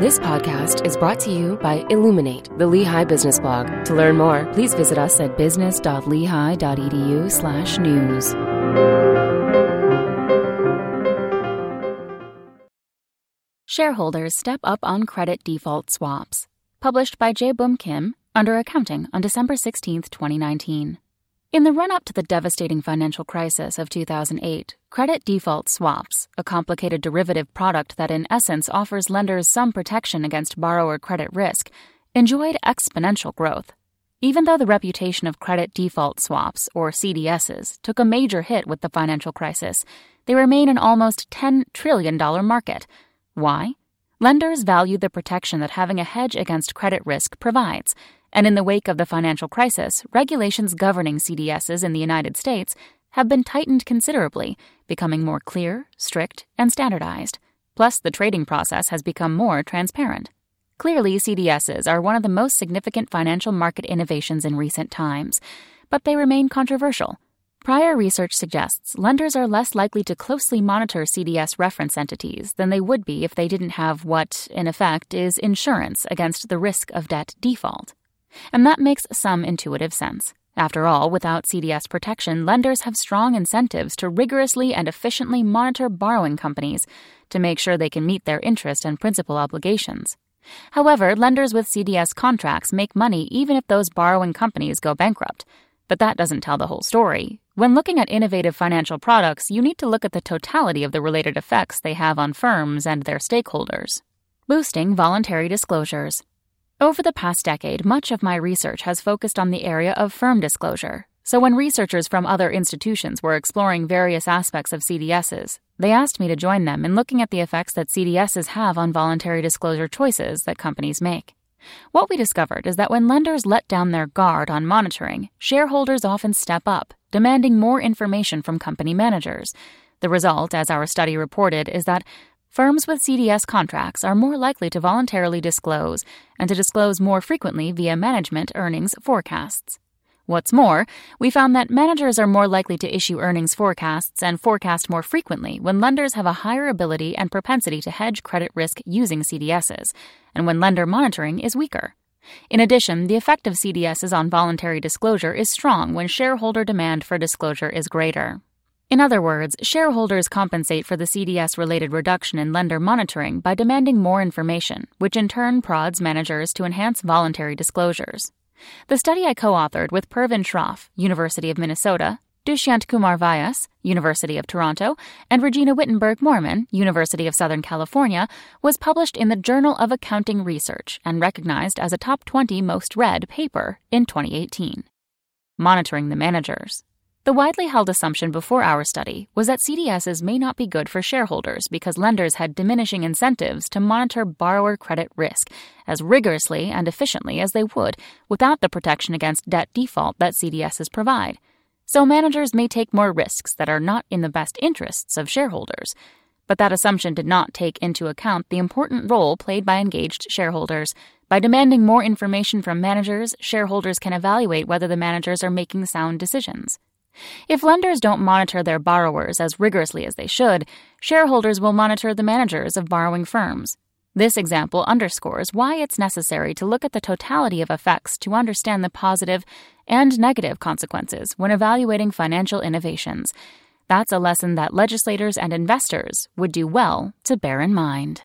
This podcast is brought to you by Illuminate, the Lehigh Business Blog. To learn more, please visit us at business.lehigh.edu/news. Shareholders step up on credit default swaps. Published by Jae Boom Kim under Accounting on December 16, 2019. In the run up to the devastating financial crisis of 2008, credit default swaps, a complicated derivative product that in essence offers lenders some protection against borrower credit risk, enjoyed exponential growth. Even though the reputation of credit default swaps, or CDSs, took a major hit with the financial crisis, they remain an almost $10 trillion market. Why? Lenders value the protection that having a hedge against credit risk provides and in the wake of the financial crisis, regulations governing CDSs in the United States have been tightened considerably, becoming more clear, strict, and standardized. Plus, the trading process has become more transparent. Clearly, CDSs are one of the most significant financial market innovations in recent times, but they remain controversial. Prior research suggests lenders are less likely to closely monitor CDS reference entities than they would be if they didn't have what, in effect, is insurance against the risk of debt default. And that makes some intuitive sense. After all, without CDS protection, lenders have strong incentives to rigorously and efficiently monitor borrowing companies to make sure they can meet their interest and principal obligations. However, lenders with CDS contracts make money even if those borrowing companies go bankrupt. But that doesn't tell the whole story. When looking at innovative financial products, you need to look at the totality of the related effects they have on firms and their stakeholders. Boosting voluntary disclosures. Over the past decade, much of my research has focused on the area of firm disclosure. So, when researchers from other institutions were exploring various aspects of CDSs, they asked me to join them in looking at the effects that CDSs have on voluntary disclosure choices that companies make. What we discovered is that when lenders let down their guard on monitoring, shareholders often step up, demanding more information from company managers. The result, as our study reported, is that Firms with CDS contracts are more likely to voluntarily disclose and to disclose more frequently via management earnings forecasts. What's more, we found that managers are more likely to issue earnings forecasts and forecast more frequently when lenders have a higher ability and propensity to hedge credit risk using CDSs, and when lender monitoring is weaker. In addition, the effect of CDSs on voluntary disclosure is strong when shareholder demand for disclosure is greater. In other words, shareholders compensate for the CDS related reduction in lender monitoring by demanding more information, which in turn prods managers to enhance voluntary disclosures. The study I co authored with Pervin Shroff, University of Minnesota, Dushyant Kumar Vyas, University of Toronto, and Regina Wittenberg Moerman, University of Southern California, was published in the Journal of Accounting Research and recognized as a top 20 most read paper in 2018. Monitoring the Managers. The widely held assumption before our study was that CDSs may not be good for shareholders because lenders had diminishing incentives to monitor borrower credit risk as rigorously and efficiently as they would without the protection against debt default that CDSs provide. So managers may take more risks that are not in the best interests of shareholders. But that assumption did not take into account the important role played by engaged shareholders. By demanding more information from managers, shareholders can evaluate whether the managers are making sound decisions. If lenders don't monitor their borrowers as rigorously as they should, shareholders will monitor the managers of borrowing firms. This example underscores why it's necessary to look at the totality of effects to understand the positive and negative consequences when evaluating financial innovations. That's a lesson that legislators and investors would do well to bear in mind.